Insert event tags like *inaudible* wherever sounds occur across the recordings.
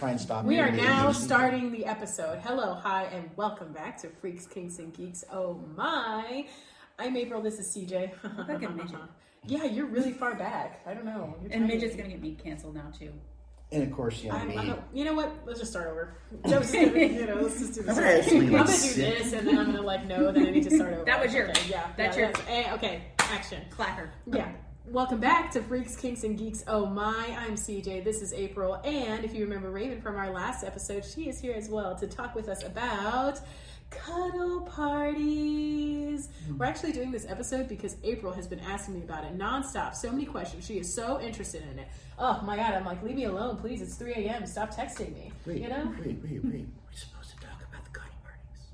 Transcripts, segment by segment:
try and stop We are now ADHD. starting the episode. Hello, hi, and welcome back to Freaks, Kinks, and Geeks. Oh my. I'm April. This is CJ. like a midget. Yeah, you're really far back. I don't know. You're And tiny. Midget's gonna get me canceled now too. And of course, you know I'm, me. I'm a- you know what? Let's just start over. *laughs* Joe's gonna, you know, let's just do this. I'm gonna actually, I'm like, gonna do sit- this, and then I'm gonna like know that I need to start *laughs* over. That was your- Okay, yeah. that's yeah, your- eh, okay. Action. Clacker. Yeah. Welcome back to Freaks, Kinks, and Geeks. Oh my, I'm CJ. This is April. And if you remember Raven from our last episode, she is here as well to talk with us about cuddle parties. Hmm. We're actually doing this episode because April has been asking me about it nonstop. So many questions. She is so interested in it. Oh my god, I'm like, leave me alone, please. It's 3 a.m. Stop texting me. Wait, you know? wait, wait, wait. We're supposed to talk about the cuddle parties.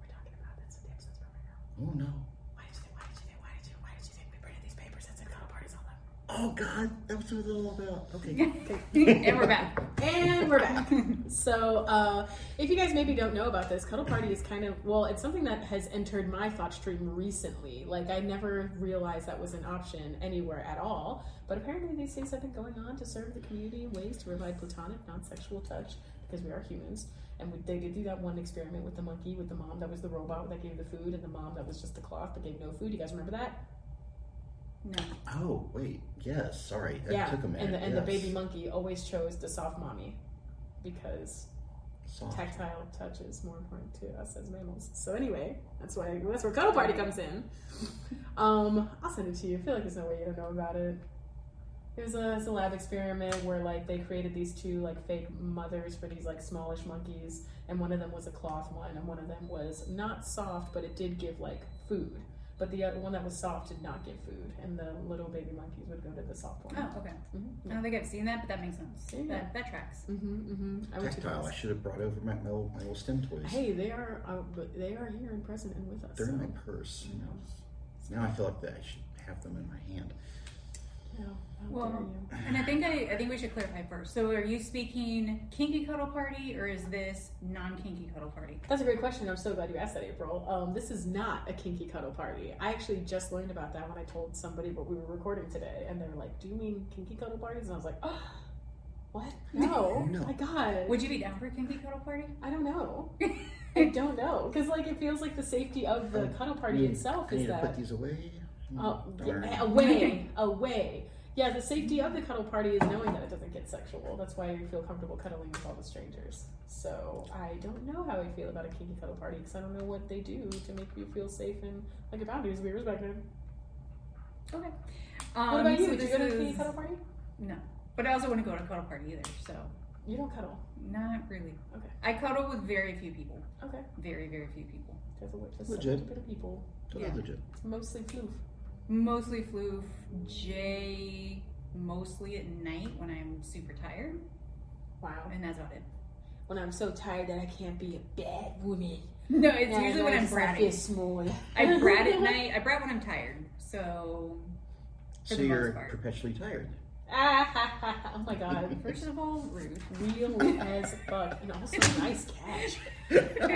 We're talking about that's what the episode's about right now. Oh no. Why did you think, why did you think, why did you, why did you think we printed these papers that said cuddle parties on them? Oh God, that was what it was all about. Okay. and we're back. And we're back. *laughs* so, uh, if you guys maybe don't know about this, Cuddle Party is kind of, well, it's something that has entered my thought stream recently. Like, I never realized that was an option anywhere at all. But apparently, these things have been going on to serve the community in ways to provide platonic, non sexual touch because we are humans. And we, they did do that one experiment with the monkey, with the mom that was the robot that gave the food, and the mom that was just the cloth that gave no food. You guys remember that? No. Oh wait, yes. Sorry, that yeah. took a minute. and the, and the baby monkey always chose the soft mommy because Soft. tactile touch is more important to us as mammals. So anyway, that's why that's where cuddle party comes in. *laughs* Um, I'll send it to you. I feel like there's no way you don't know about it. It was a, it's a lab experiment where like they created these two like fake mothers for these like smallish monkeys, and one of them was a cloth one, and one of them was not soft, but it did give like food. But the other one that was soft did not get food, and the little baby monkeys would go to the soft one. Oh, okay. Mhm. I don't think I've seen that, but that makes sense. Yeah. That that tracks. Mm-hmm, mm-hmm. I Tactile. I those. should have brought over my, my, little, my little STEM toys. Hey, they are uh, they are here and present and with us. They're in my purse. You know. Now I feel like that I should have them in my hand. No, how Well, dare you. and I think I, I think we should clarify first. So, are you speaking kinky cuddle party or is this non-kinky cuddle party? That's a great question. I'm so glad you asked that, April. Um, this is not a kinky cuddle party. I actually just learned about that when I told somebody what we were recording today, and they were like, "Do you mean kinky cuddle parties?" And I was like, "Oh, what? *laughs* No, No. my God, Would you be down for a kinky cuddle party? I don't know. *laughs* I don't know because like it feels like the safety of the cuddle party I need- itself I is need to that put these away. Oh, yeah, away, away. Yeah, the safety of the cuddle party is knowing that it doesn't get sexual. That's why you feel comfortable cuddling with all the strangers. So I don't know how I feel about a kinky cuddle party because I don't know what they do to make you feel safe and like a boundaries be respected. Okay. What Um, about you? so Would you go to a kinky is- cuddle party? No, but I also wouldn't go to a cuddle party either. So, You don't cuddle. not really. Okay. I cuddle with very few people. Okay. Very, very few people. There's a, there's Legit. a bit of people. Totally Yeah. legit. It's mostly floof. Mostly floof. Jay, mostly at night when I'm super tired, Wow. and that's about it. When I'm so tired that I can't be a bad woman. No, it's Yeah, usually when I'm just wanna feel small. I brat at *laughs* night. I brat when I'm tired. So, For So the you're part. perpetually tired. Ah, ha, ha, ha. oh my god. first of all, rude. real as fuck, and also nice catch. *laughs*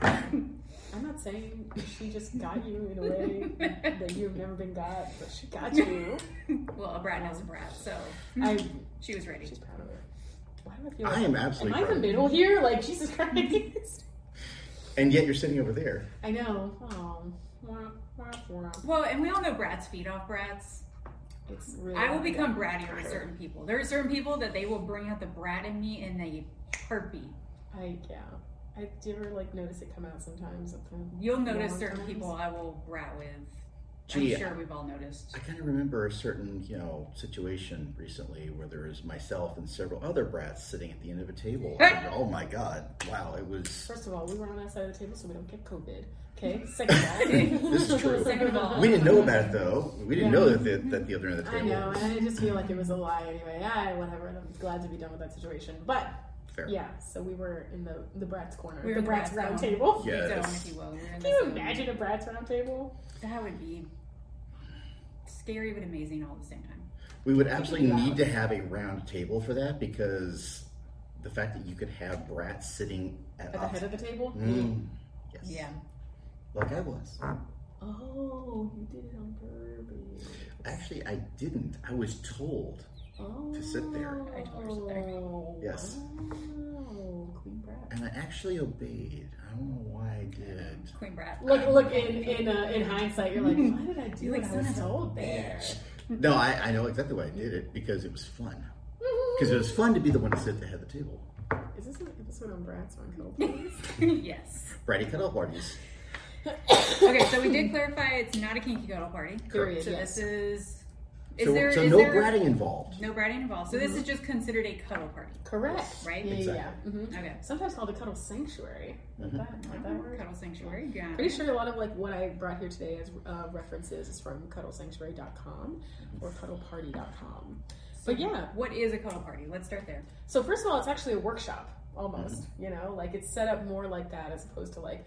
Um, I'm not saying she just got you in a way *laughs* that you've never been got, but she got you. *laughs* well, a brat knows a brat, so I, *laughs* she was ready. she's proud of her. Why do I feel? I am absolutely Am I in proud the of middle here? Like Jesus Christ! And yet you're sitting over there. I know. Oh, wah, wah, wah. Well, and we all know brats feed off brats. it's really. I will become brattier with certain people. There are certain people that they will bring out the brat in me in a heartbeat. I yeah. I do you ever like notice it come out sometimes. at the You'll notice certain times? people I will brat with. Gee, I'm sure we've all noticed. I kind of remember a certain, you know, situation recently where there was myself and several other brats sitting at the end of a table. *laughs* And, oh my God! Wow, it was. First of all, we were on that side of the table so we don't get COVID. Okay. Second of all, *laughs* This is true. Second of all, We didn't know about it though. We didn't Yeah. know that the, that the other end of the table. I know, was and I just feel like it was a lie anyway. Ah, whatever. I'm glad to be done with that situation. But fair. yeah, so we were in the the brats corner, We were the in brats brats round zone. table. Yeah. Zone, Yes. if you will. We're in Can you zone. imagine a brats round table? That would be scary but amazing all at the same time. We would absolutely need to have a round table for that because the fact that you could have brats sitting at, At the opposite- head of the table. Mm, yes. Yeah. Like I was. Oh, you did it on purpose. Actually, I didn't. I was told. To sit there. I told her to sit there. Oh, Yes. Wow. Queen Brat. And I actually obeyed. I don't know why I did. Queen Brat. Look, look. In in uh, in hindsight, you're like, *laughs* why did I do You're what like, I was son of a told there? No, I, I know exactly why I did it because it was fun. *laughs* Because it was fun to be the one to sit at the head of the table. Is this an episode on brats on *laughs* cuddle parties? yes. Bratty cuddle parties. Okay, so we did clarify it's not a kinky cuddle party. Period. So yes. this is. Is so there so is no there bratting involved. no bratting involved? So this is just considered a cuddle party, Correct. right? Yeah, yeah, yeah. Exactly. hmm Okay. Sometimes called a cuddle sanctuary. Like Mhm. that. Like that word. Cuddle sanctuary. Got Pretty sure a lot of like what I brought here today as uh, references is from cuddlesanctuary.com or cuddleparty.com. But yeah, What is a cuddle party? Let's start there. so first of all, it's actually a workshop almost. You know, like it's set up more like that as opposed to like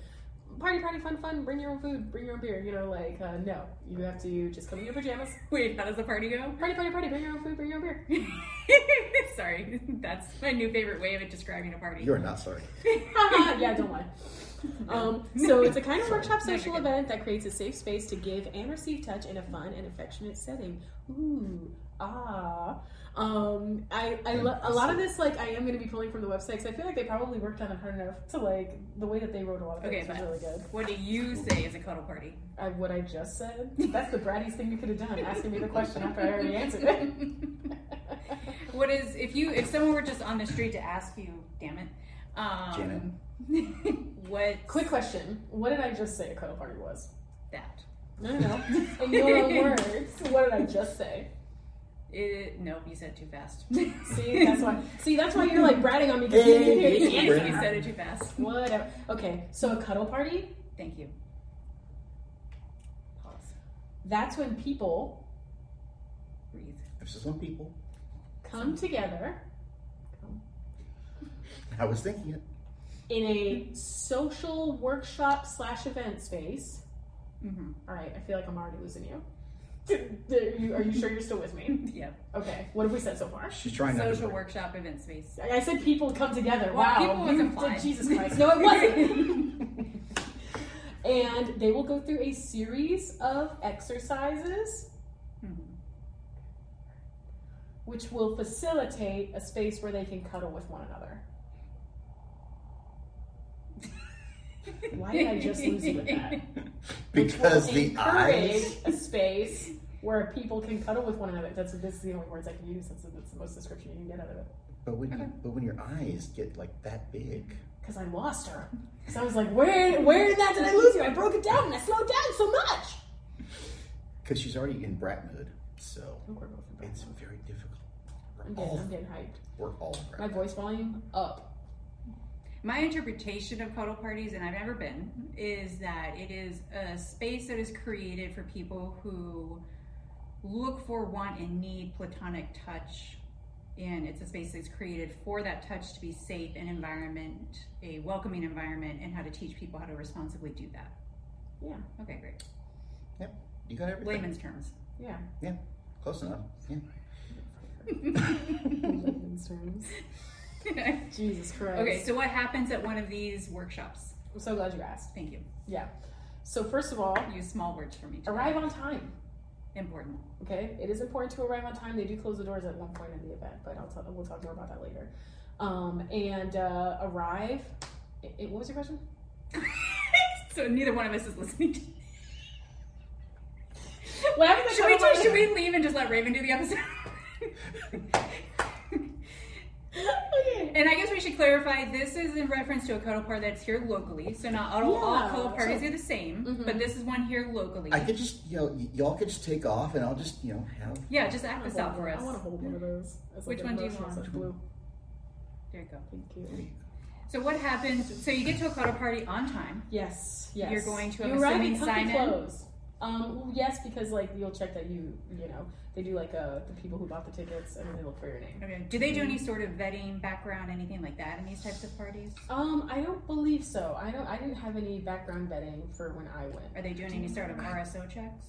party, party, fun, fun. Bring your own food, bring your own beer. You know, like uh, no, you have to just come in your pajamas. *laughs* Wait, how does the party go? Party, party, party. Bring your own food, bring your own beer. *laughs* Sorry, that's my new favorite way of describing a party. You are not sorry. *laughs* yeah, don't lie. Um, so it's a kind of workshop social event that creates a safe space to give and receive touch in a fun and affectionate setting. Ooh, ah. Um, I, I lo- a lot of this like I am going to be pulling from the website because I feel like they probably worked on it hard enough to like the way that they wrote a lot of Okay, things was really good. What do you say is a cuddle party? I, what I just said that's the brattiest thing you could have done asking me the question after I already answered it. *laughs* What is if you if someone were just on the street to ask you, damn it, um, *laughs* what Quick question: What did I just say a cuddle party was? that? No, no, no. In your own words, what did I just say? It, nope, you said it too fast. *laughs* See, that's why. *laughs* See, that's why you're like bratting on me because you didn't hear the answer. you said it too fast. Whatever. Okay, so a cuddle party. Thank you. Pause. That's when people Breathe. This is when people. come together *laughs* I was thinking it. in a social workshop slash event space. Mm-hmm. All right, I feel like I'm already losing you. Are you, are you sure you're still with me? *laughs* yeah. Okay, what have we said so far? She's trying not Social to. workshop event space. I said people come together. Well, wow, people was you implied. did Jesus *laughs* Christ. No, it wasn't. *laughs* and they will go through a series of exercises Mhm. which will facilitate a space where they can cuddle with one another. Why did I just lose you with that? *laughs* Because the eyes. a space where people can cuddle with one another. That's this is the only words I can use. That's, that's the most description you can get out of it. But when Okay. you, but when your eyes get like that big, Because I lost her. So I was like, where where did that did I lose you? I broke it down and I slowed down so much. because she's already in brat mood, so I think we're both in bed. it's very difficult. I'm getting, all, I'm getting hyped. we're all in My voice volume up. My interpretation of cuddle parties, and I've never been, is that it is a space that is created for people who look for, want, and need platonic touch. And it's a space that's created for that touch to be safe, an environment, a welcoming environment, and how to teach people how to responsibly do that. Yeah. Okay, great. Yep. You got everything. Layman's terms. Yeah. Yeah. Close enough. Yeah. *laughs* Layman's terms. *laughs* Jesus Christ. okay, so what happens at one of these workshops? I'm so glad you asked. Thank you. Yeah. So first of all, Use small words for me. today. arrive on time. Important. Okay, it is important to arrive on time. They do close the doors at one point in the event, but I'll talk, we'll talk more about that later. Um, and uh, arrive. i i- what was your question? *laughs* so neither one of us is listening. To *laughs* What should, we just, should we leave and just let Raven do the episode? Okay. and I guess we should clarify this is in reference to a cuddle party that's here locally. So not all, all cuddle parties so- are the same, Mhm. but this is one here locally. I could just, you know, y- y'all could just take off, and I'll just, you know, have. yeah, just I act this out hold for us. I want to hold one of those. As Which like one do you want? such blue. There you go. Thank you. So what happens? So you get to a cuddle party on time. Yes, yes. You're going to, I'm you arrive assuming, in comfy sign in? clothes. Um, well, yes, because like you'll check that you, you know, they do like uh the people who bought the tickets and then they look for your name. Okay. Do they do any sort of vetting, background, anything like that in these types of parties? Um, I don't believe so. I don't. I didn't have any background vetting for when I went. Are they doing any sort of RSO checks?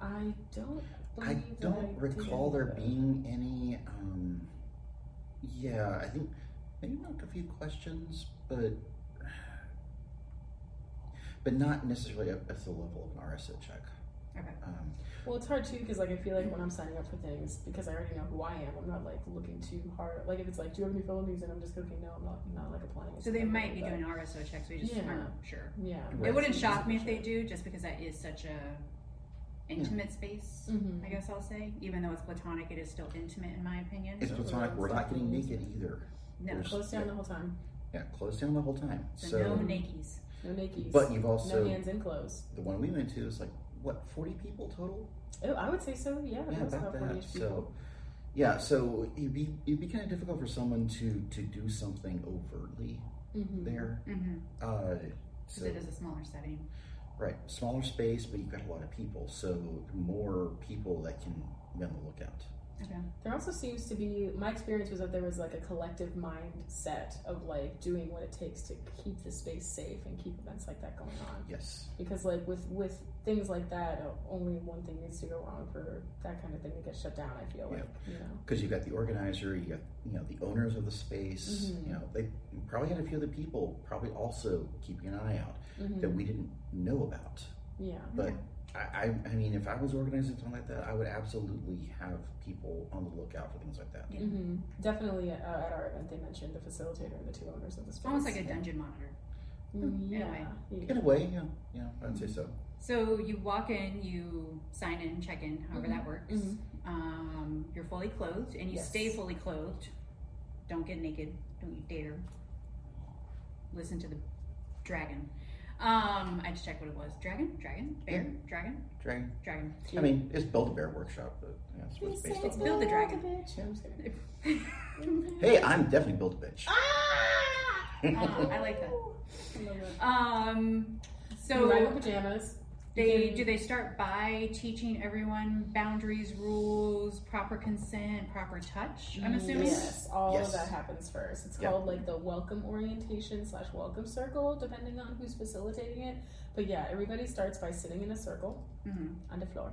I don't. I don't did recall there that. being any. Um, yeah, I think maybe not a few questions, but but not necessarily at, at the level of an RSO check. Okay. Um, Well, it's hard too because like I feel like when I'm signing up for things because I already know who I am, I'm not like looking too hard. Like if it's like, do you have any felonies, and I'm just cooking. No, I'm not. not like applying. it So they might be doing RSO checks. We just Yeah. aren't sure. Yeah. Right. It wouldn't shock me if they do, just because that is such a intimate space. Mhm. I guess I'll say, even though it's platonic, it is still intimate in my opinion. it's platonic. We're not getting naked either. no, There's- Close down the whole time. Yeah, closed down the whole time. so, So, no nakies. No nakies. but you've also no hands in clothes. the one we went to is like what forty people total. Oh, I would say so. Yeah, Yeah, it about about that. 40 So, people. yeah, so it'd be it'd be kind of difficult for someone to to do something overtly Mhm. there. Mm-hmm. Uh, Because so it is a smaller setting. right, smaller space, but you've got a lot of people, so more people that can be on the lookout. Okay. There also seems to be my experience was that there was like a collective mindset of like doing what it takes to keep the space safe and keep events like that going on. Yes, Because like with with things like that, uh, only one thing needs to go wrong for that kind of thing to get shut down. I feel like you know. because you've got the organizer, you got you know the owners of the space. Mhm. You know they probably had a few other people probably also keeping an eye out Mhm. that we didn't know about. Yeah. But I, I, I mean, if I was organizing something like that, I would absolutely have people on the lookout for things like that. Yeah. hmm Definitely uh, at our event, they mentioned the facilitator and the two owners of the space. Almost like a dungeon monitor. Mm, Yeah. Anyway. In a way, yeah, yeah, I'd say so. So you walk in, you sign in, check in, however that works. Mhm. Um, you're fully clothed, and you Yes. stay fully clothed. Don't get naked. Don't you dare. Listen to the dragon. Um, I just checked what it was. Dragon, dragon, bear, dragon, Dragon. dragon. I mean, it's Build a Bear Workshop, but yeah, that's what it's based It's on. Build a Dragon. Bitch. I'm. *laughs* Hey, I'm definitely Build a Bitch. Um, *laughs* I like that. I love it. Um, So, ride so pajamas. They can- do they start by teaching everyone boundaries, rules, proper consent, proper touch. I'm assuming. Yes, all Yes. of that happens first. It's Yeah. called like the welcome orientation slash welcome circle, depending on who's facilitating it. But yeah, everybody starts by sitting in a circle hmm on the floor,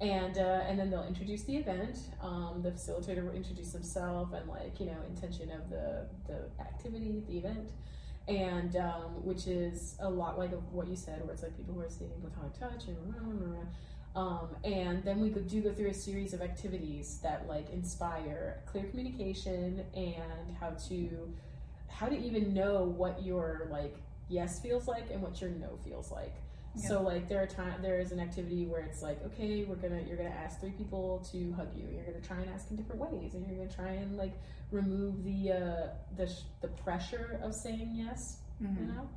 and uh, and then they'll introduce the event. Um, the facilitator will introduce himself and like you know intention of the the activity, the event. And um, which is a lot like of what you said, where it's like people who are seeking platonic touch and um, and then we do go through a series of activities that like inspire clear communication and how to how to even know what your like yes feels like and what your no feels like. So like there are time there is an activity where it's like okay we're gonna you're gonna ask three people to hug you you're gonna try and ask in different ways and you're gonna try and like remove the uh, the sh- the pressure of saying yes you hmm know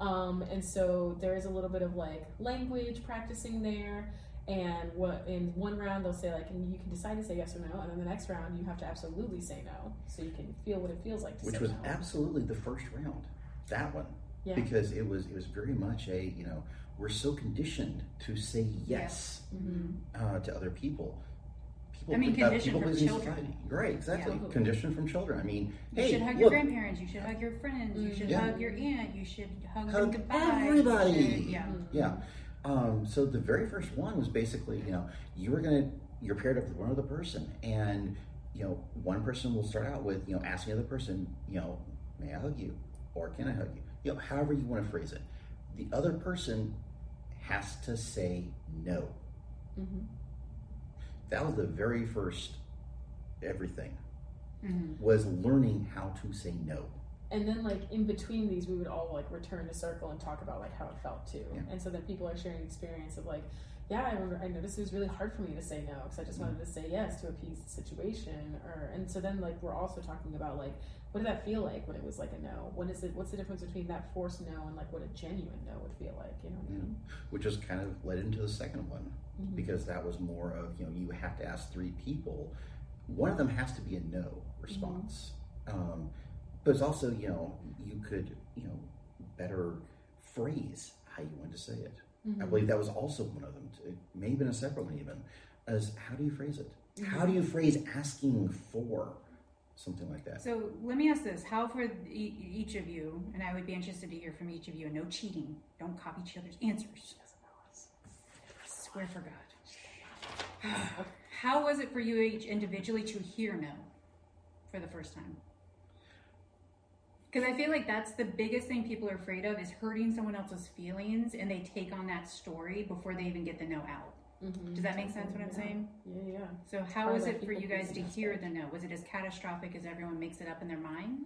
um, and so there is a little bit of like language practicing there and what in one round they'll say like and you can decide to say yes or no and then the next round you have to absolutely say no so you can feel what it feels like to Which was no absolutely the first round. That one. Yeah. Because it was it was very much a, you know, we're so conditioned to say yes hmm uh, to other people. People, I mean, uh, conditioned people from children. society. Right, exactly. Yeah. Conditioned from children. I mean, You hey, should hug your grandparents. You should hug your friends. You should Yeah. hug your aunt. You should hug, hug everybody. should- yeah. Yeah. Um, so the very first one was basically, you know, you were gonna you're paired up with one other person, and you know, one person will start out with, you know, asking the other person, you know, may I hug you, or can I hug you? You know, however you want to phrase it. The other person has to say no. hmm That was the very first everything Mhm. was learning how to say no. And then like in between these we would all like return to circle and talk about like how it felt too. Yeah. and so then people are sharing experience of like yeah i remember i noticed it was really hard for me to say no because i just wanted to say yes to appease the situation or and so then like we're also talking about like what did that feel like when it was like a no? What is it what's the difference between that forced no and like what a genuine no would feel like you know what i mean? Which just kind of led into the second one Mhm. because that was more of you know you have to ask three people. One of them has to be a no response. Um, but it's also you know you could you know better phrase how you want to say it i Mhm. believe that was also one of them it may have been a separate one even as how do you phrase it how do you phrase asking for something like that So let me ask this: How for e- each of you, and I would be interested to hear from each of you. And no cheating. Don't copy each other's answers. I swear for God. *sighs* How was it for you each individually to hear no for the first time? Because I feel like that's the biggest thing people are afraid of is hurting someone else's feelings, and they take on that story before they even get the no out. Mm-hmm. Does that make sense what I'm Yeah. saying? Yeah, yeah. So how was it for you guys to hear the no? Was it as catastrophic as everyone makes it up in their mind?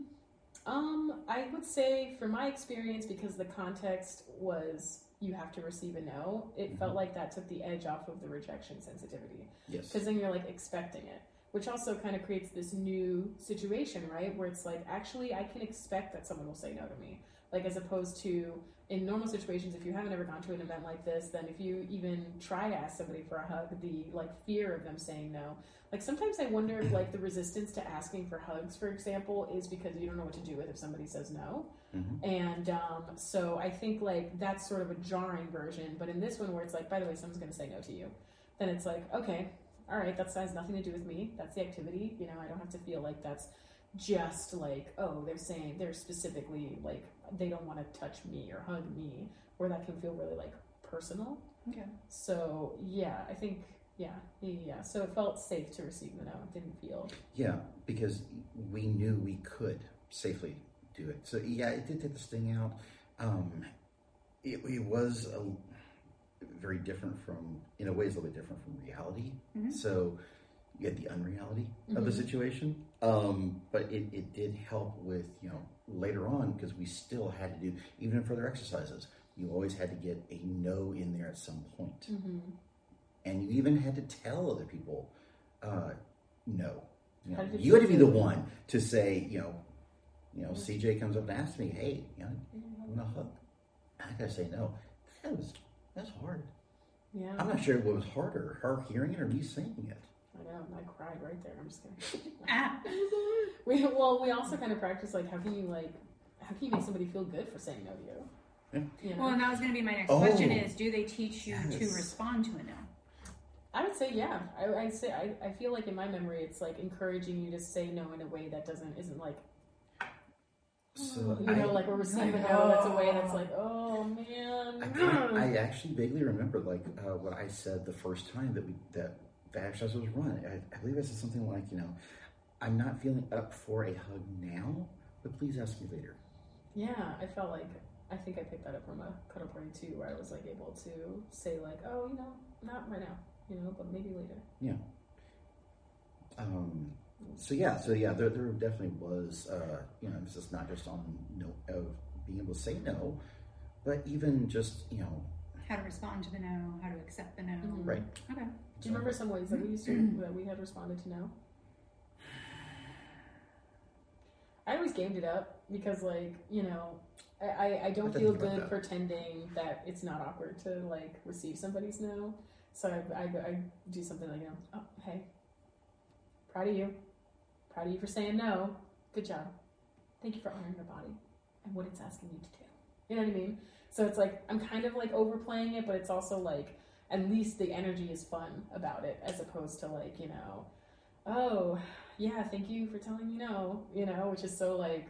Um, I would say from my experience, because the context was you have to receive a no, it felt like that took the edge off of the rejection sensitivity. Yes. Because then you're like expecting it, which also kind of creates this new situation, right? Where it's like, actually, I can expect that someone will say no to me. Like, as opposed to in normal situations, if you haven't ever gone to an event like this, then if you even try to ask somebody for a hug, the like fear of them saying no. Like, sometimes I wonder if like the resistance to asking for hugs, for example, is because you don't know what to do with if somebody says no. Mhm. And um, so I think like that's sort of a jarring version. But in this one, where it's like, by the way, someone's going to say no to you, then it's like, okay, all right, that has nothing to do with me. That's the activity. You know, I don't have to feel like that's just like, oh, they're saying they're specifically like they don't want to touch me or hug me, where that can feel really like personal. Okay. So yeah, I think yeah, yeah, yeah. So it felt safe to receive the no. It didn't feel Yeah, because we knew we could safely do it. So yeah, it did take the sting out. Um, it, it was a, very different from, in a way, it's a little bit different from reality. Mhm. So you had the unreality of the Mhm. situation, um, but it, it did help with you know later on because we still had to do even in further exercises. You always had to get a no in there at some point mm-hmm. and you even had to tell other people uh, no. You, know, you had to be the one to say, you know, you know, CJ comes up and asks me, "Hey, you know, want a hug." I gotta say no. That was that's hard. yeah. I'm not sure what was harder, her hearing it or me saying it. I know, I cried right there. I'm just *laughs* kidding. Ah. we well, we also kind of practice like how can you like how can you make somebody feel good for saying no to you? Yeah. You know? Well, and that was going to be my next Oh. question: is do they teach you to respond to a no? I would say yeah. I I'd say I, I feel like in my memory it's like encouraging you to say no in a way that doesn't isn't like So you I, know like we're receiving no that's a way that's like oh man. I, I actually vaguely remember like uh, what I said the first time that we that the exercise was run. I, I believe I said something like, you know, I'm not feeling up for a hug now, but please ask me later. Yeah, I felt like I think I picked that up from a cuddle party too, where I was like able to say like, oh, you know, not right now, you know, but maybe later. Yeah. Um, so yeah, so yeah, there, there definitely was, uh, you know, emphasis not just on no of being able to say no, but even just you know, How to respond to the no? How to accept the no? Mhm. right. Okay. Do you remember some ways that we used to *clears throat* that we had responded to no? I always gamed it up because, like, you know, I, I, I don't I feel good that. pretending that it's not awkward to like receive somebody's no. So I, I, I do something like, you know, oh hey, proud of you, proud of you for saying no. Good job. Thank you for honoring your body and what it's asking you to do. You know what I mean? So it's like I'm kind of like overplaying it, but it's also like at least the energy is fun about it as opposed to like you know oh yeah thank you for telling me no you know which is so like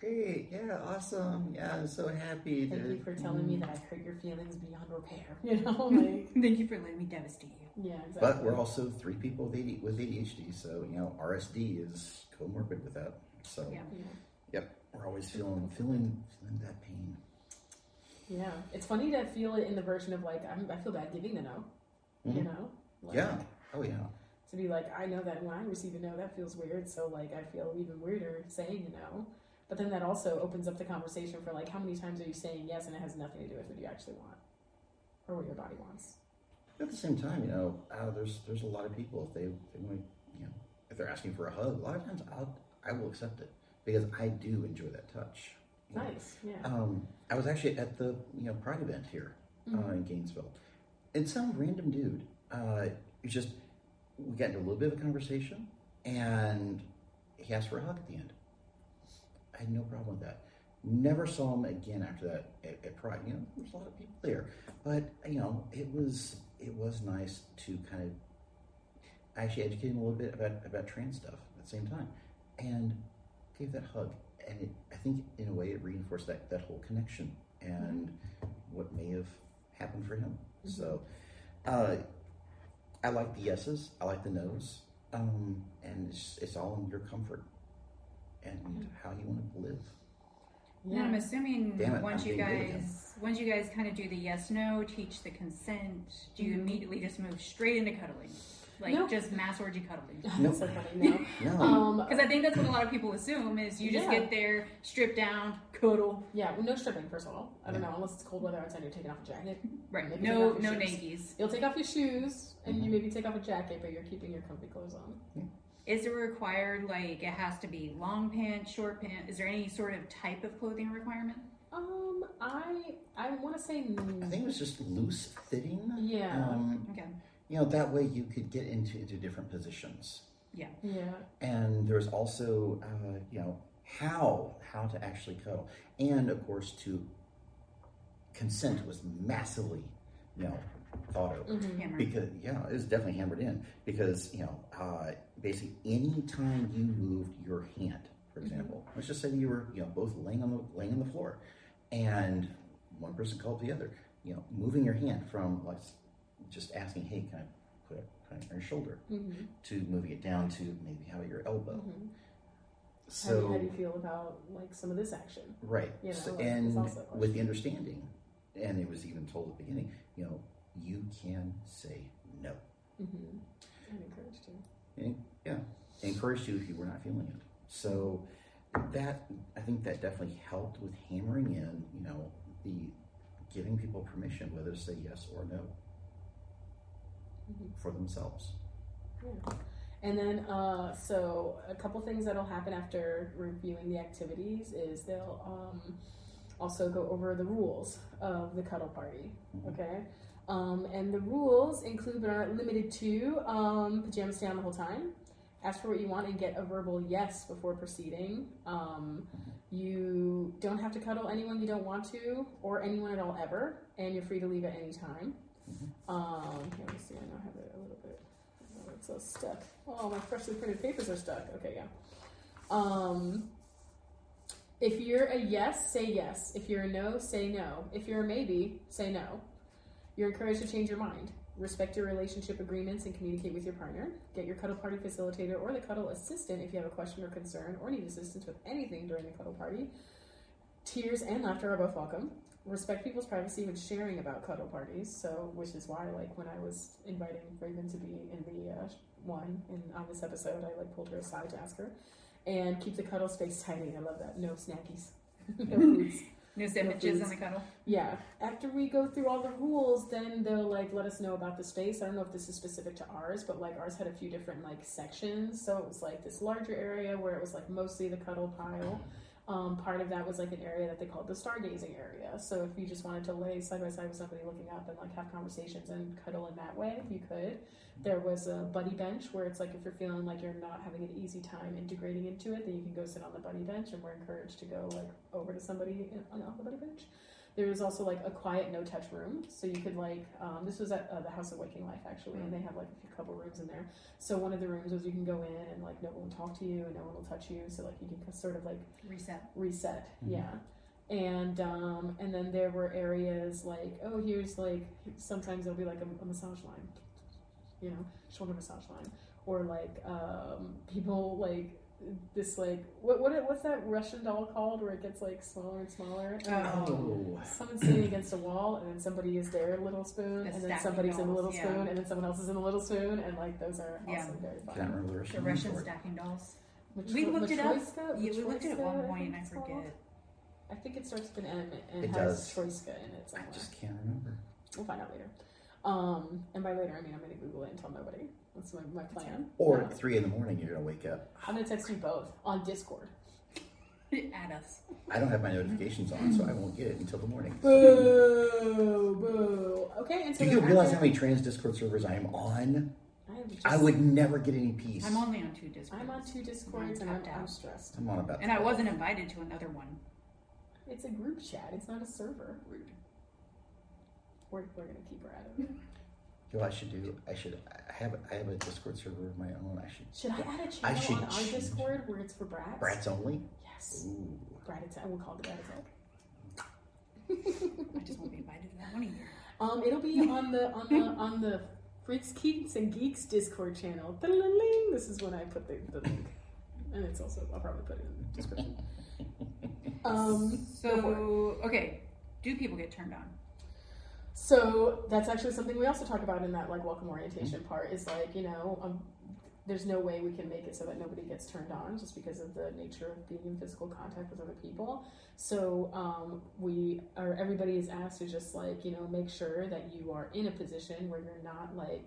Great, yeah, awesome, yeah, I'm so happy. thank to- you for telling me that i hurt your feelings beyond repair *laughs* you know *laughs* like Thank you for letting me devastate you. yeah exactly But we're also three people with ADHD, so you know, RSD is comorbid with that. So Yeah. yeah. we're always feeling feeling feeling that pain. yeah it's funny to feel it in the version of like I'm, i feel bad giving the no you Mhm. know like, Yeah. Oh yeah. to be like i know that when i receive a no that feels weird so like i feel even weirder saying a no but then that also opens up the conversation for like how many times are you saying yes and it has nothing to do with what you actually want or what your body wants At the same time, you know, uh, there's there's a lot of people if they, they want, you know, if they're asking for a hug, a lot of times I'll I will accept it because I do enjoy that touch. nice yeah Um, I was actually at the you know Pride event here uh, in Gainesville, and some random dude. Uh, just we got into a little bit of a conversation, and he asked for a hug at the end. I had no problem with that. Never saw him again after that at, at Pride. You know, there's a lot of people there, but you know, it was it was nice to kind of actually educate him a little bit about about trans stuff at the same time, and gave that hug. And it, I think in a way it reinforced that that whole connection and what may have happened for him. So, uh, I like the yeses. I like the nos. Um, and it's, it's all in your comfort and how you want to live. And I'm assuming it, once I'm you being good again. guys once you guys kind of do the yes no, teach the consent, do you Mhm. immediately just move straight into cuddling? Like No. just mass orgy cuddling? *laughs* Nope. so funny. No. *laughs* No. Um, *laughs* Because I think that's what a lot of people assume is you just Yeah. get there, strip down, cuddle. yeah, well, no stripping. First of all, I don't know unless it's cold weather outside. You're taking off a jacket. Right. Maybe No no off shoes. nagies. You'll take off your shoes and Mm-hmm. you maybe take off a jacket, but you're keeping your comfy clothes on. Is it required like it has to be long pants, short pants? Is there any sort of type of clothing requirement? Um, I I want to say I think it was just loose fitting. Yeah. Um, Okay. you know, that way you could get into, into different positions. yeah. Yeah. And there's also, uh, you know, how how to actually cuddle, and of course, to consent was massively, you know, thought over. Mhm. Hammer. Because yeah, it was definitely hammered in because you know, uh, basically, any time you moved your hand, for example, let's just say you were you know both laying on the laying on the floor, and one person called the other, you know, moving your hand from like just asking, hey, can I put it on your shoulder, Mhm. to moving it down to maybe how about your elbow. Mhm. So how, do you, how do you feel about like some of this action? Right. You know, So- like, and it's also a with the understanding, and it was even told at the beginning, you know, you can say no. Mm-hmm. I'm encouraged to. And, yeah, encouraged you if you were not feeling it. So that I think that definitely helped with hammering in, you know, the giving people permission whether to say yes or no Mhm. for themselves. Yeah. And then, uh, so a couple things that'll happen after reviewing the activities is they'll um, also go over the rules of the cuddle party. Mhm. Okay. Um, and the rules include but aren't limited to um, pajamas on the whole time. Ask for what you want and get a verbal yes before proceeding. Um, you don't have to cuddle anyone you don't want to or anyone at all ever, and you're free to leave at any time. Um, here, let me see. I know I have it a little bit. Oh, it's so stuck. Oh, my freshly printed papers are stuck. Okay, yeah. Um, if you're a yes, say yes. If you're a no, say no. If you're a maybe, say no. You're encouraged to change your mind. Respect your relationship agreements and communicate with your partner. Get your cuddle party facilitator or the cuddle assistant if you have a question or concern or need assistance with anything during the cuddle party. Tears and laughter are both welcome. Respect people's privacy when sharing about cuddle parties. So, which is why, like, when I was inviting Raven to be in the uh, one in on this episode, I like pulled her aside to ask her, and keep the cuddle space tidy. I love that. No snackies, *laughs* no foods. Sandwiches foods. in the cuddle. Yeah. After we go through all the rules, then they'll like let us know about the space. I don't know if this is specific to ours, but like ours had a few different like sections. So it was like this larger area where it was like mostly the cuddle pile. Um, part of that was like an area that they called the stargazing area. So if you just wanted to lay side by side with somebody looking up and like have conversations and cuddle in that way, you could. There was a buddy bench where it's like if you're feeling like you're not having an easy time integrating into it, then you can go sit on the buddy bench, and we're encouraged to go like over to somebody on on the buddy bench. There was also like a quiet no touch room, so you could like um, this was at uh, the House of Waking Life actually, and they have like a couple rooms in there. So one of the rooms was you can go in and like no one will talk to you and no one will touch you, so like you can sort of like Reset. reset Mhm. yeah and um and then there were areas like oh here's like sometimes there'll be like a, a massage line you know shoulder massage line or like um people like this like what what what's that russian doll called where it gets like smaller and smaller Oh, someone's sitting against a wall and then somebody is their little spoon The and then stacking somebody's in the little yeah. spoon and then someone else is in the little spoon and like those are Yeah. also very I fun can't remember the The Russian name Russian for it. stacking dolls. Matro- We looked it up. Matryoshka? Yeah, we looked at it at one point and I it's called. forget. I think it starts with an M and It has does. Troiska in it I just can't remember. We'll find out later. Um, and by later, I mean I'm going to Google it and tell nobody. That's my, my plan. Or Yeah. at three in the morning, you're gonna wake up. I'm going to text you both on Discord. *laughs* Add us. I don't have my notifications on, so I won't get it until the morning. Boo! Boo! Okay, and so Do you then realize after- how many trans Discord servers I am on? I, am just, I would never get any peace. I'm only on two Discords. I'm on two Discords and I'm, tapped I'm stressed. I'm on about. And I 12. wasn't invited to another one. It's a group chat. It's not a server. Rude. We're, we're going to keep her out of it. *laughs* You know I should do? I should. I have. I have a Discord server of my own. I should. Should I add a channel should on our change- Discord where it's for brats? Brats only. Yes. Ooh. Brat attack. We'll call it Brat attack. I just won't be invited to that one either. Um, it'll be on the on the on the Freaks, Geeks, and Geeks Discord channel. Da-la-ling. This is when I put the, the link, and it's also I'll probably put it in the description. *laughs* Um, go for it. So, okay. do people get turned on? So that's actually something we also talk about in that like welcome orientation part is like you know um, there's no way we can make it so that nobody gets turned on just because of the nature of being in physical contact with other people. So um, we or everybody is asked to just like you know make sure that you are in a position where you're not like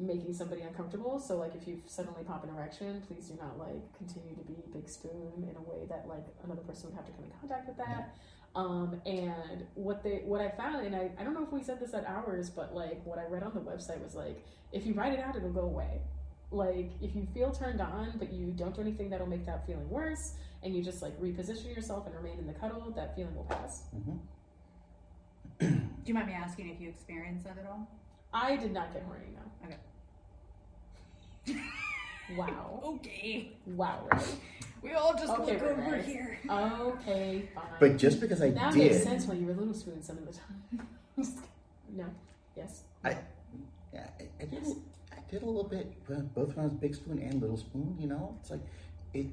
making somebody uncomfortable. So like if you suddenly pop an erection, please do not like continue to be big spoon in a way that like another person would have to come in contact with that. Um, and what they what I found, and I, I don't know if we said this at ours, but like what I read on the website was like if you write it out, it'll go away. Like if you feel turned on, but you don't do anything that'll make that feeling worse, and you just like reposition yourself and remain in the cuddle, that feeling will pass. hmm Do you mind me asking if you experienced that at all? I did not get horny, no. Okay. *laughs* Wow. *laughs* Okay. Wow, really? We all just Okay, look over Renee. here. Okay, fine. But just because I that did, makes sense when you were little spoon some of the time. *laughs* No. Yes. I, yeah, I, I did. I did a little bit, but both when I was big spoon and little spoon. You know, it's like it.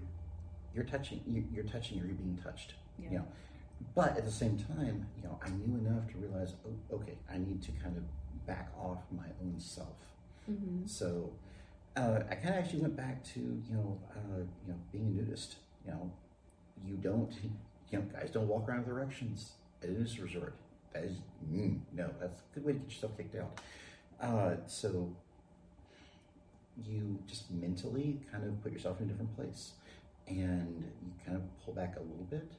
You're touching. You, you're touching, or you're being touched. Yeah. You know, but at the same time, you know, I knew enough to realize, oh, okay, I need to kind of back off my own self. Mm-hmm. So uh, I kind of actually went back to you know uh, you know being a nudist. You know, you don't you know guys don't walk around with erections at a nudist resort. That is mm, no, that's a good way to get yourself kicked out. Uh, so you just mentally kind of put yourself in a different place, and you kind of pull back a little bit.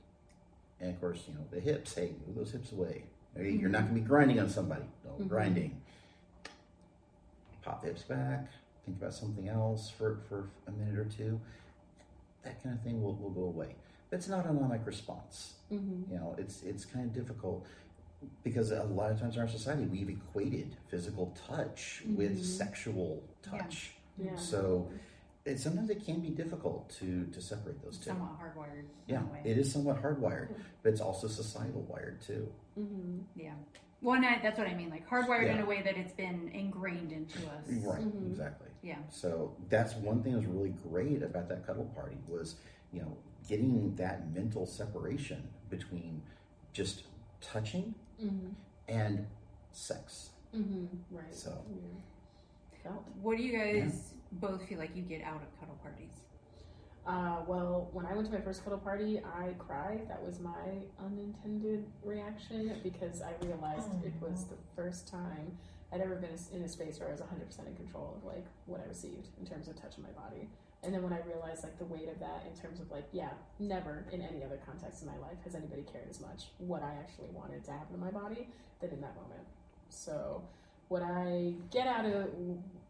And of course, you know the hips. Hey, move those hips away. You're not going to be grinding on somebody. No Mhm. grinding. Pop the hips back. Think about something else for, for a minute or two. That kind of thing will, will go away. It's not an automatic response. Mm-hmm. You know, it's it's kind of difficult because a lot of times in our society we've equated physical touch with Mhm. sexual touch. Yeah. So it, sometimes it can be difficult to to separate those two. Somewhat hardwired. Yeah, it is somewhat hardwired, but it's also societal wired too. Mm-hmm. Yeah. Well, and I, that's what I mean, like hardwired in a way that it's been ingrained into us. Right, Mhm. exactly. Yeah. So that's one thing that was really great about that cuddle party was, you know, getting that mental separation between just touching Mm-hmm. and sex. Mm-hmm. Right. So- Yeah. What do you guys both feel like you get out of cuddle parties? Uh, well, when I went to my first cuddle party, I cried. That was my unintended reaction because I realized it was the first time I'd ever been in a space where I was 100% in control of like what I received in terms of touching my body. And then when I realized like the weight of that in terms of like, yeah, never in any other context in my life has anybody cared as much what I actually wanted to happen to my body than in that moment. So, what I get out of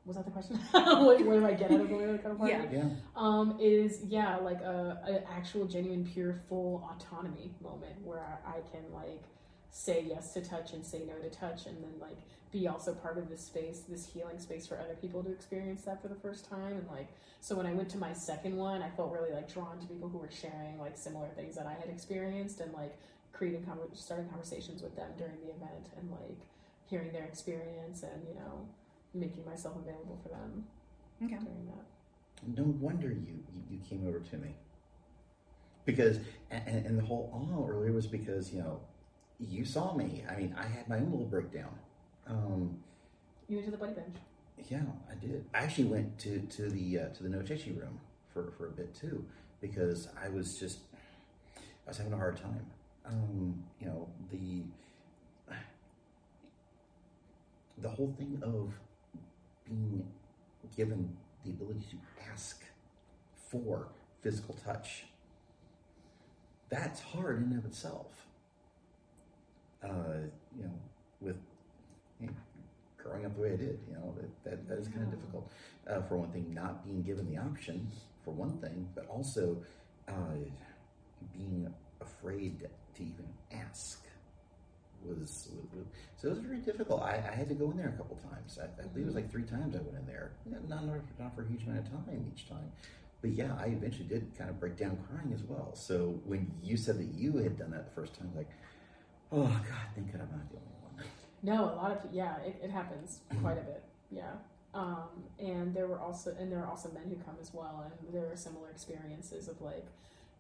was that the question? *laughs* what, what do I get out of going to a cuddle party? Yeah. Yeah. um, is yeah like a, a actual genuine pure full autonomy moment where I can like say yes to touch and say no to touch and then like be also part of this space this healing space for other people to experience that for the first time and like so when i went to my second one i felt really like drawn to people who were sharing like similar things that i had experienced and like creating conver- starting conversations with them during the event and like hearing their experience and you know making myself available for them Okay. during that No wonder you you, you came over to me. Because and, and and the whole awe earlier was because, you know, you saw me. I mean, I had my own little breakdown. Um, you went to the buddy bench Yeah, I did. I actually went to to the uh, to the Nochechi room for for a bit too because I was just I was having a hard time. Um, you know the the whole thing of being given the ability to ask for physical touch. That's hard in and of itself. Uh, you know, with you know, growing up the way I did, you know, that, that, that is kind of difficult. Uh, for one thing, not being given the option, for one thing, but also uh, being afraid to even ask was, was so it was very difficult. I, I had to go in there a couple times. I, I believe it was like three times I went in there. Not, not, not for a huge amount of time each time. But yeah, I eventually did kind of break down crying as well. So when you said that you had done that the first time, like, oh God, thank God I'm not the only one. No, a lot of yeah, it, it happens quite a bit. Yeah, um, and there were also and there are also men who come as well, and there are similar experiences of like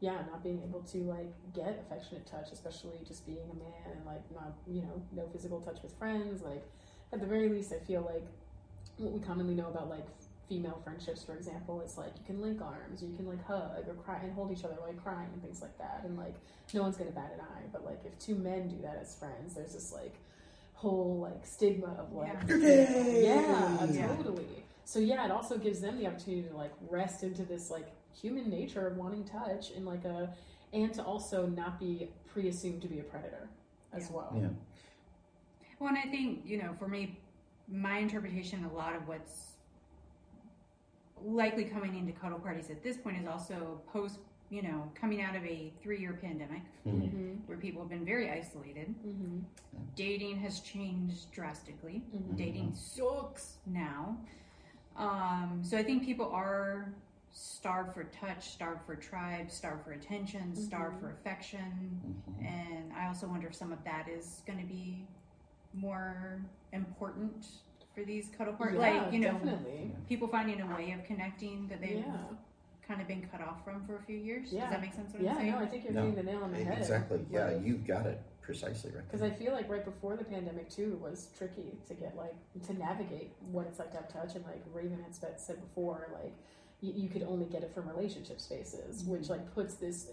yeah, not being able to like get affectionate touch, especially just being a man and like not, you know, no physical touch with friends. Like, at the very least, I feel like what we commonly know about like female friendships, for example, is like you can link arms, or you can like hug or cry and hold each other while you're crying and things like that. And like, no one's gonna bat an eye. But like, if two men do that as friends, there's this like whole like stigma of like, Yeah. Yeah, Yeah. totally. So yeah, it also gives them the opportunity to like rest into this like human nature of wanting touch and like a and to also not be pre-assumed to be a predator as Yeah. well. Yeah. Well, and I think, you know, for me, my interpretation, a lot of what's likely coming into cuddle parties at this point is also post, you know, coming out of a three year pandemic Mhm. Mm-hmm. where people have been very isolated. Mm-hmm. Dating has changed drastically. Mhm. Dating sucks now. Um, so I think people are starved for touch, starved for tribe, starved for attention, starved Mhm. for affection. Mhm. And I also wonder if some of that is going to be more important for these cuddle parties. Yeah, like, you know, definitely. people finding a way of connecting that they've Yeah. kind of been cut off from for a few years. Yeah. Does that make sense what Yeah, I'm saying? no, I think you're No, hitting the nail on the head. Exactly. Yeah, Like, you got it precisely right. Because I feel like right before the pandemic too it was tricky to get like to navigate what it's like to have touch, and like Raven had said before, like you, you could only get it from relationship spaces, mm-hmm. which like puts this.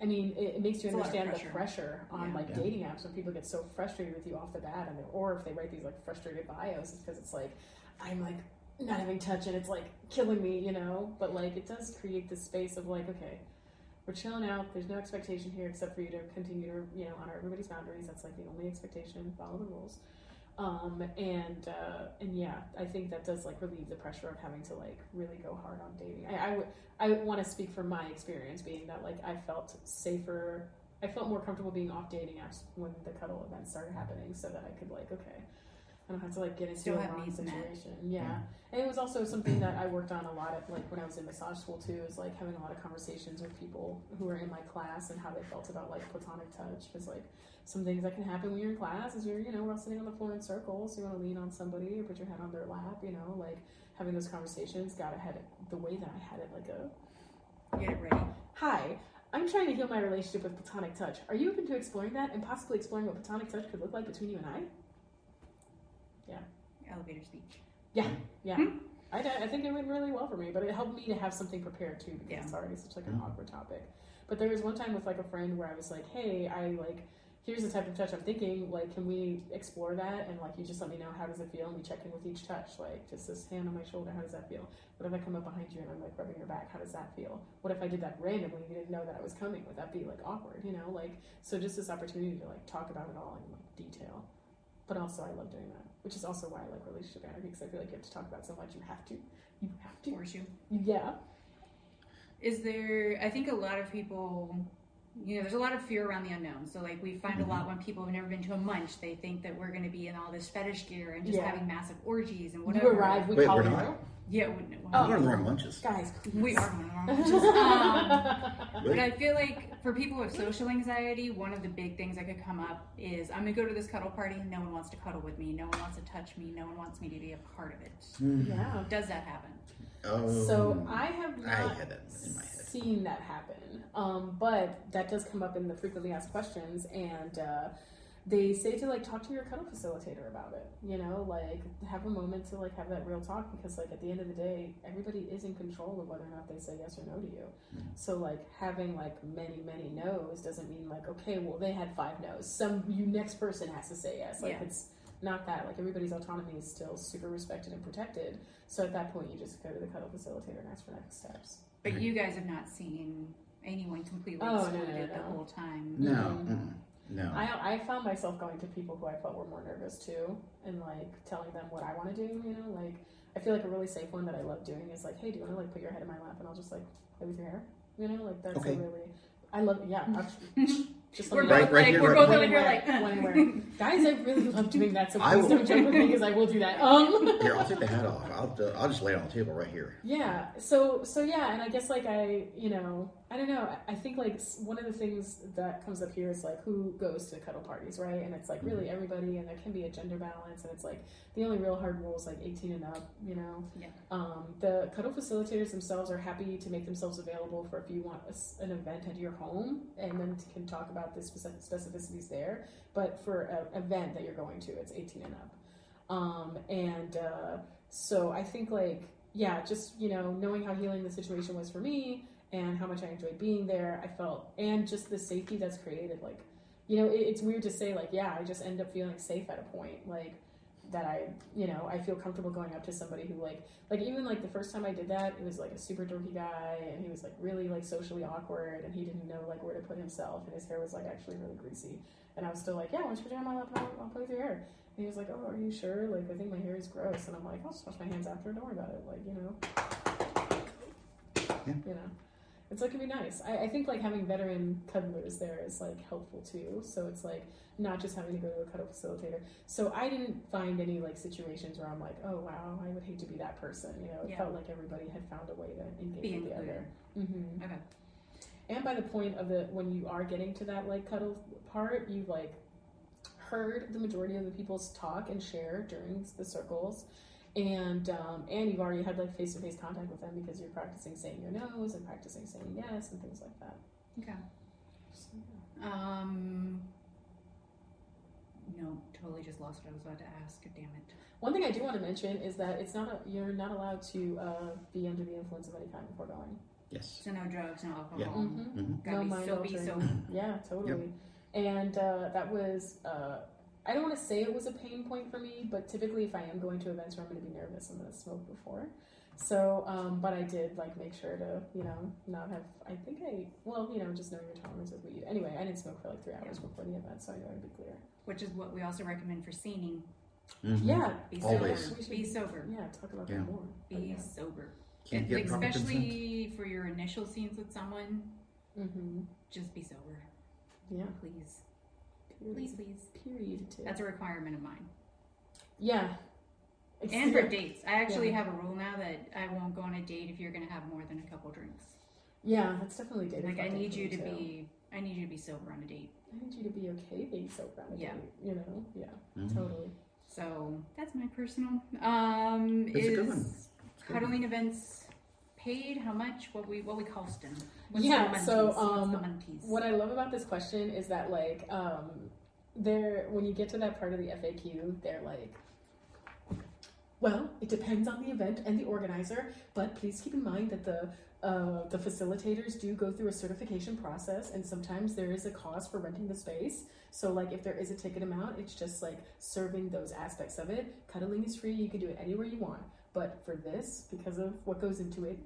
I mean, it, it makes you It's a lot of understand the pressure. pressure on Yeah. like Yeah. dating apps when people get so frustrated with you off the bat, and or if they write these like frustrated bios, it's because it's like I'm like not having touch and it's like killing me, you know. But like it does create this space of like, okay, we're chilling out. There's no expectation here except for you to continue to, you know, honor everybody's boundaries. That's like the only expectation. Follow the rules. Um, and uh, and yeah, I think that does like relieve the pressure of having to like really go hard on dating. I I, would- I want to speak from my experience, being that like I felt safer. I felt more comfortable being off dating apps when the cuddle events started happening, so that I could like okay. I don't have to like get into Still a have wrong needs met. situation. Yeah. And it was also something that I worked on a lot of, like when I was in massage school too, is like having a lot of conversations with people who were in my class and how they felt about like platonic touch. Because like some things that can happen when you're in class is you're, you know, we're all sitting on the floor in circles, so you want to lean on somebody or put your head on their lap, you know, like having those conversations. God, I had it the way that I had it, like a Get it ready. hi. I'm trying to heal my relationship with platonic touch. Are you open to exploring that and possibly exploring what platonic touch could look like between you and I? Elevator speech. Yeah, Hmm. I, I think it went really well for me, but it helped me to have something prepared too because Yeah. it's already such like an awkward topic. But there was one time with like a friend where I was like, "Hey, I like here's the type of touch I'm thinking. Like, can we explore that? And like, you just let me know how does it feel, and we check in with each touch. Like, just this hand on my shoulder, how does that feel? What if I come up behind you and I'm like rubbing your back? How does that feel? What if I did that randomly? and You didn't know that I was coming. Would that be like awkward? You know, like so just this opportunity to like talk about it all in like detail. But also, I love doing that, which is also why I like relationship anarchy because I feel like you have to talk about so much. You have to. You have to. Force you. Yeah. Is there, I think a lot of people, you know, there's a lot of fear around the unknown. So, like, we find a lot mm-hmm. when people have never been to a munch, they think that we're going to be in all this fetish gear and just Yeah. having massive orgies and whatever. You arrive, we Wait, call we're you. not? Yeah, we, Oh. I'm going to learn lunches. Guys, please. we are one of our munches. um, But I feel like for people with social anxiety, one of the big things that could come up is I'm gonna go to this cuddle party and no one wants to cuddle with me, no one wants to touch me, no one wants me to be a part of it. Hmm. Yeah. Does that happen? Oh, So I have I not had that in my head. seen that happen, um, but that does come up in the frequently asked questions, and uh, they say to like talk to your cuddle facilitator about it. You know, like have a moment to like have that real talk because like at the end of the day, everybody is in control of whether or not they say yes or no to you. Mhm. So like having like many many no's doesn't mean like okay, well they had five no's. Some you next person has to say yes. Like Yeah. it's not that like everybody's autonomy is still super respected and protected. So at that point, you just go to the cuddle facilitator and ask for next steps. But you guys have not seen anyone completely Oh, no, no, excluded the whole time. No, Mhm. mm-mm. No. I, I found myself going to people who I felt were more nervous too, and like telling them what I want to do. You know, like I feel like a really safe one that I love doing is like, hey, do you want to like put your head in my lap and I'll just like play with your hair? You know, like that's Okay. a really I love. Yeah, *laughs* actually, just We're both me Right- right like here, we're right both over here like When. *laughs* Guys, I really love doing that. So please will- don't joke with me because I will do that. *laughs* Um. Here, I'll take the hat off. I'll, uh, I'll just lay it on the table right here. Yeah. So so yeah, and I guess like I you know I don't know. I- think like one of the things that comes up here is like who goes to cuddle parties, right? And it's like really everybody, and there can be a gender balance, and it's like the only real hard rule is like 18 and up, you know. Yeah. Um, the cuddle facilitators themselves are happy to make themselves available for if you want a an event at your home, and then can talk about the speci- specificities there. But for an event that you're going to, it's 18 and up. Um, and uh, so I think like yeah, just you know knowing how healing the situation was for me and how much I enjoyed being there, I felt and just the safety that's created. Like you know, it, it's weird to say like yeah, I just end up feeling safe at a point like that I you know I feel comfortable going up to somebody who like like even like the first time I did that it was like a super dorky guy and he was like really like socially awkward and he didn't know like where to put himself and his hair was like actually really greasy and I was still like yeah why don't you put your hand on my lap and I'll, I'll play with your hair and he was like, "Oh, are you sure? Like, I think my hair is gross." And I'm like, "I'll just wash my hands after. Don't worry about it. Like, you know, Yeah. you know." And so it can be nice. I, I think like having veteran cuddlers there is like helpful too. So it's like not just having to go to a cuddle facilitator. So I didn't find any like situations where I'm like, "Oh wow, I would hate to be that person." You know, it Yeah. felt like everybody had found a way to engage Be with the other. Mm-hmm. Okay. And by the point of the when you are getting to that like cuddle part, you've like heard the majority of the people's talk and share during the circles, and um, and you've already had like face to face contact with them because you're practicing saying your nose and practicing saying yes and things like that. Okay. So, yeah. Um. No, totally just lost what I was about to ask. Damn it. One thing I do want to mention is that it's not a, you're not allowed to uh, be under the influence of any kind before going. Yes. So no drugs, no alcohol. Yeah. Mhm. hmm Gotta No be mind so be altering. sober. Yeah, totally. And uh, that was, uh, I don't want to say it was a pain point for me, but typically if I am going to events where I'm going to be nervous, I'm going to smoke before. So, um, but I did like make sure to, you know, not have, I think I, well, you know, just knowing your tolerance with weed. Anyway, I didn't smoke for like three hours before the event, so I knew I'd be clear. Which is what we also recommend for scening. Mm-hmm. Yeah. Be Always. sober. We should- Be sober. Yeah, talk about Yeah. that more. Be But yeah. sober. Can't get like, proper consent. especially for your initial scenes with someone, Mm-hmm. just be sober, Yeah. please. Period. Please, please. Period. Too. That's a requirement of mine. yeah. And for dates, I actually Yeah. have a rule now that I won't go on a date if you're going to have more than a couple drinks. Yeah, that's definitely dating. Like I need you to too. be, I need you to be sober on a date. I need you to be okay being sober on a Yeah. date, You know? Yeah. Mhm. Totally. So that's my personal. Um, It's a is good one. It's good cuddling events paid? How much? What we what we cost them? Yeah, so, What's um, the? What I love about this question is that like um there when you get to that part of the FAQ, they're like well, it depends on the event and the organizer, but please keep in mind that the uh, the facilitators do go through a certification process, and sometimes there is a cost for renting the space. So, like, if there is a ticket amount, it's just like serving those aspects of it. Cuddling is free; you can do it anywhere you want. But for this, because of what goes into it,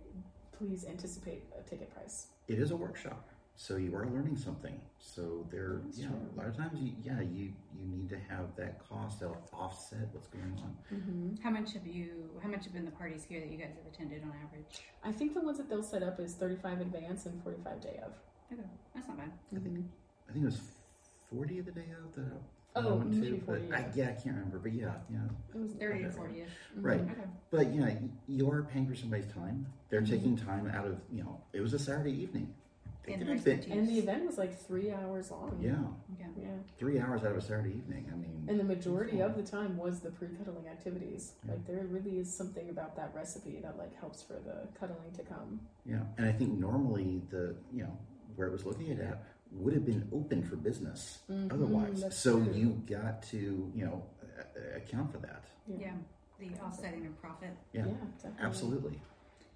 please anticipate a ticket price. It is a workshop, so you are learning something. So there, That's yeah, true. a lot of times, you, yeah, you you need to have that cost that'll offset what's going on. Mm-hmm. how much have you? How much have been the parties here that you guys have attended on average? I think the ones that they'll set up is 35 advance and 45 day of. Okay, that's not bad. I think I think it was forty of the day of the. Oh, I went to, maybe but 40, I, yeah. yeah, I can't remember, but yeah, yeah, It was Thirty to Okay. forty ish. right. Mhm. Okay. But yeah, y- you are paying for somebody's time. They're Mhm. taking time out of you know. It was a Saturday evening. They And could the have rest been, of And the event was like three hours long. yeah, Okay. Yeah. three hours out of a Saturday evening. I mean, And the majority of the time was the pre cuddling activities. Yeah. Like, there really is something about that recipe that, like, helps for the cuddling to come. Yeah, and I think normally the you know where it was located at would have been open for business Mhm, otherwise. that's So true. you got to you know uh, account for that. Yeah. The offsetting of profit. Yeah, definitely. Absolutely,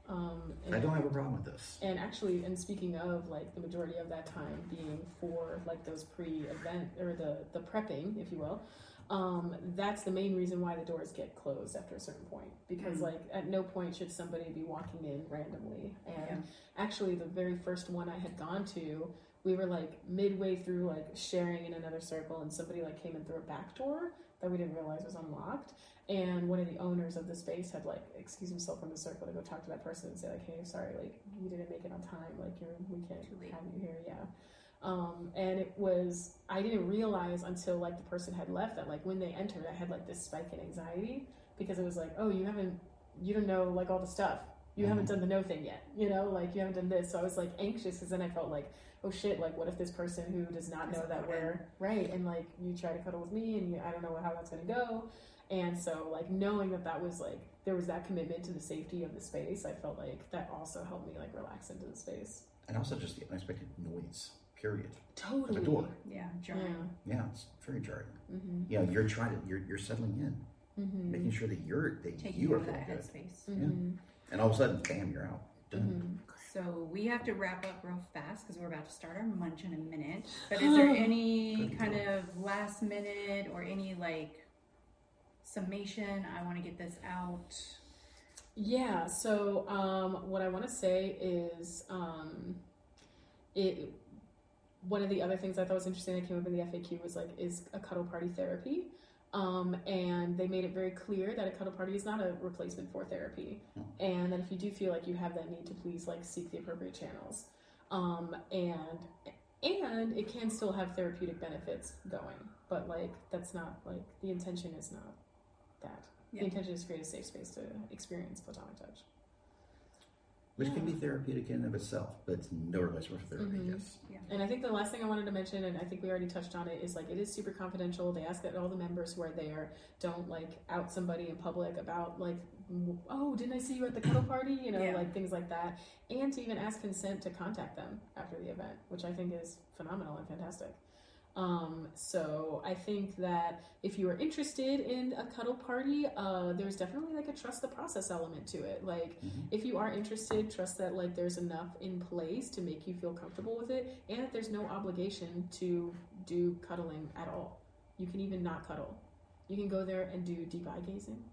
Um, I don't have a problem with this. And actually, and speaking of like the majority of that time being for like those pre-event or the the prepping, if you will, um, that's the main reason why the doors get closed after a certain point. Because Mm. like at no point should somebody be walking in randomly. And Yeah. actually, the very first one I had gone to, we were like midway through like sharing in another circle, and somebody like came in through a back door that we didn't realize was unlocked. And one of the owners of the space had like excused himself from the circle to go talk to that person and say like, "Hey, sorry, like you didn't make it on time. Like you're we can't have you here." Yeah. Um, and it was I didn't realize until like the person had left that like when they entered, I had like this spike in anxiety because it was like, "Oh, you haven't, you don't know like all the stuff." You haven't done the no thing yet. You know, like you haven't done this. So I was like anxious because then I felt like, oh shit, like what if this person who does not know that we're right and like you try to cuddle with me and you, I don't know how that's gonna go. And so like knowing that that was like there was that commitment to the safety of the space, I felt like that also helped me like relax into the space. And also just the unexpected noise, period. Totally. Of a door. Yeah, Yeah. jarring. Yeah, it's very jarring. Mm-hmm. You know, you're trying to, you're, you're settling in, Mm-hmm. making sure that you're, that Taking you are that feeling good. headspace. Mm-hmm. And all of a sudden, bam, you're out. Done. So we have to wrap up real fast because we're about to start our munch in a minute. *gasps* But is there any kind of last minute or any like summation? I want to get this out. Yeah. So um, what I want to say is um, it. One of the other things I thought was interesting that came up in the FAQ was like, is a cuddle party therapy? Um, and they made it very clear that a cuddle party is not a replacement for therapy, and that if you do feel like you have that need to please like seek the appropriate channels, um, and and it can still have therapeutic benefits going, but like that's not like the intention is not that. Yeah. The intention is to create a safe space to experience platonic touch. Which can be therapeutic in and of itself, but it's no replacement for therapy, Mhm. yes. And I think the last thing I wanted to mention, and I think we already touched on it, is like it is super confidential. They ask that all the members who are there don't like out somebody in public about like, oh, didn't I see you at the cuddle party? You know, Yeah. like things like that, and to even ask consent to contact them after the event, which I think is phenomenal and fantastic. Um, so I think that if you are interested in a cuddle party, uh, there's definitely like a trust the process element to it. Like Mhm. if you are interested, trust that like there's enough in place to make you feel comfortable with it, and that there's no obligation to do cuddling at all. You can even not cuddle. You can go there and do deep eye gazing.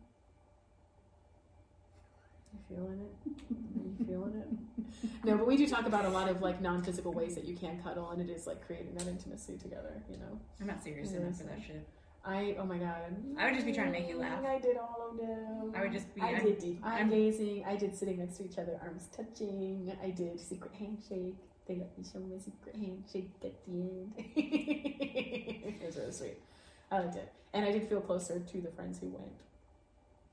You feeling it? Are you *laughs* feeling it? No, but we do talk about a lot of like non-physical ways that you can cuddle, and it is like creating that intimacy together. You know, I'm not serious Yeah, enough for that shit. I oh my god, I would just be trying to make you laugh. Mm, I did all of them. I would just be. I I'm- did deep eye I'm- gazing. I did sitting next to each other, arms touching. I did secret handshake. They let me show my secret handshake at the end. *laughs* it was really sweet. I liked it, and I did feel closer to the friends who went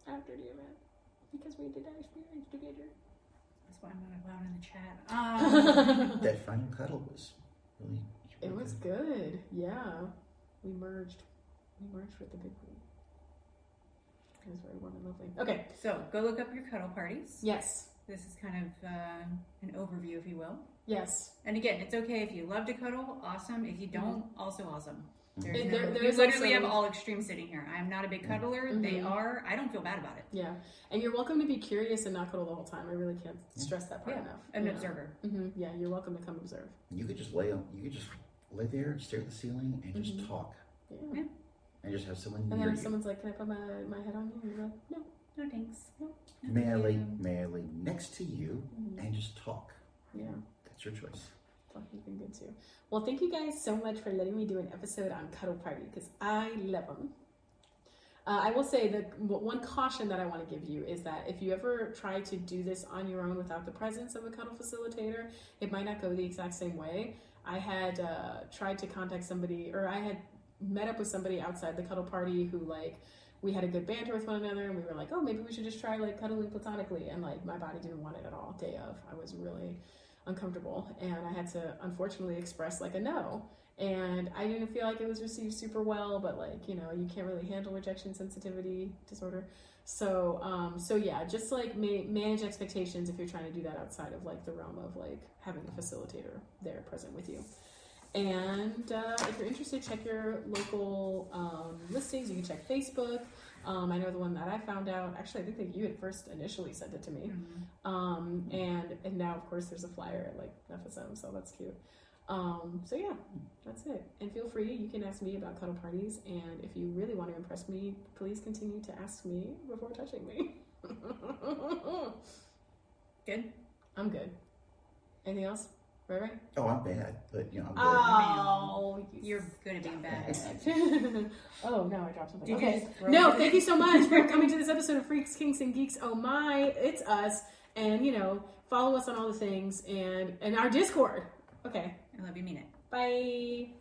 after the event because we did our experience together. That's why I'm not allowed in the chat. *laughs* Um, That final cuddle was really. It was good. good. Yeah, we merged. We merged with the big group. It was very warm and lovely. Okay. so go look up your cuddle parties. Yes. This is kind of uh, an overview, if you will. Yes. And again, it's okay if you love to cuddle, awesome. If you don't, also awesome. There's And no, there- there we is literally also- have all extremes sitting here. I'm not a big cuddler. They Mhm. are. I don't feel bad about it. Yeah, and you're welcome to be curious and not cuddle the whole time. I really can't stress that part Yeah, enough. An you know? observer. hmm Yeah, you're welcome to come observe. You could just lay on, you could just lay there, stare at the ceiling, and just Mhm. talk. Yeah. Yeah. And just have someone And then near if you. someone's like, "Can I put my, my head on you?" You're like, "No." No thanks. No, May I lay, you. may I lay next to you Mhm. and just talk? Yeah, That's your choice. Talking's been good too. Well, thank you guys so much for letting me do an episode on cuddle party because I love them. Uh, I will say that one caution that I want to give you is that if you ever try to do this on your own without the presence of a cuddle facilitator, it might not go the exact same way. I had uh, tried to contact somebody, or I had met up with somebody outside the cuddle party who like we had a good banter with one another, and we were like, oh, maybe we should just try like cuddling platonically, and like my body didn't want it at all. Day of, I was really uncomfortable, and I had to unfortunately express like a no. And I didn't feel like it was received super well, but like you know, you can't really handle rejection sensitivity disorder. So, um, so yeah, just like ma- manage expectations if you're trying to do that outside of like the realm of like having a facilitator there present with you. And uh, if you're interested, check your local um, listings. You can check Facebook. Um, I know the one that I found out. Actually, I think that you had first initially sent it to me. Mhm. Um, and and now of course there's a flyer at like FSM, so that's cute. Um, so yeah, that's it. And feel free, you can ask me about cuddle parties, and if you really want to impress me, please continue to ask me before touching me. *laughs* Good. I'm good. Anything else? Right, right? Oh, I'm bad, but you know, I'm good. Oh, you You're good at being bad. *laughs* *laughs* oh no, I dropped something. Okay. No, it? thank you so much for coming to this episode of Freaks, Kinks, and Geeks. Oh my, it's us. And you know, follow us on all the things and and our Discord. Okay. I love you, mean it. Bye.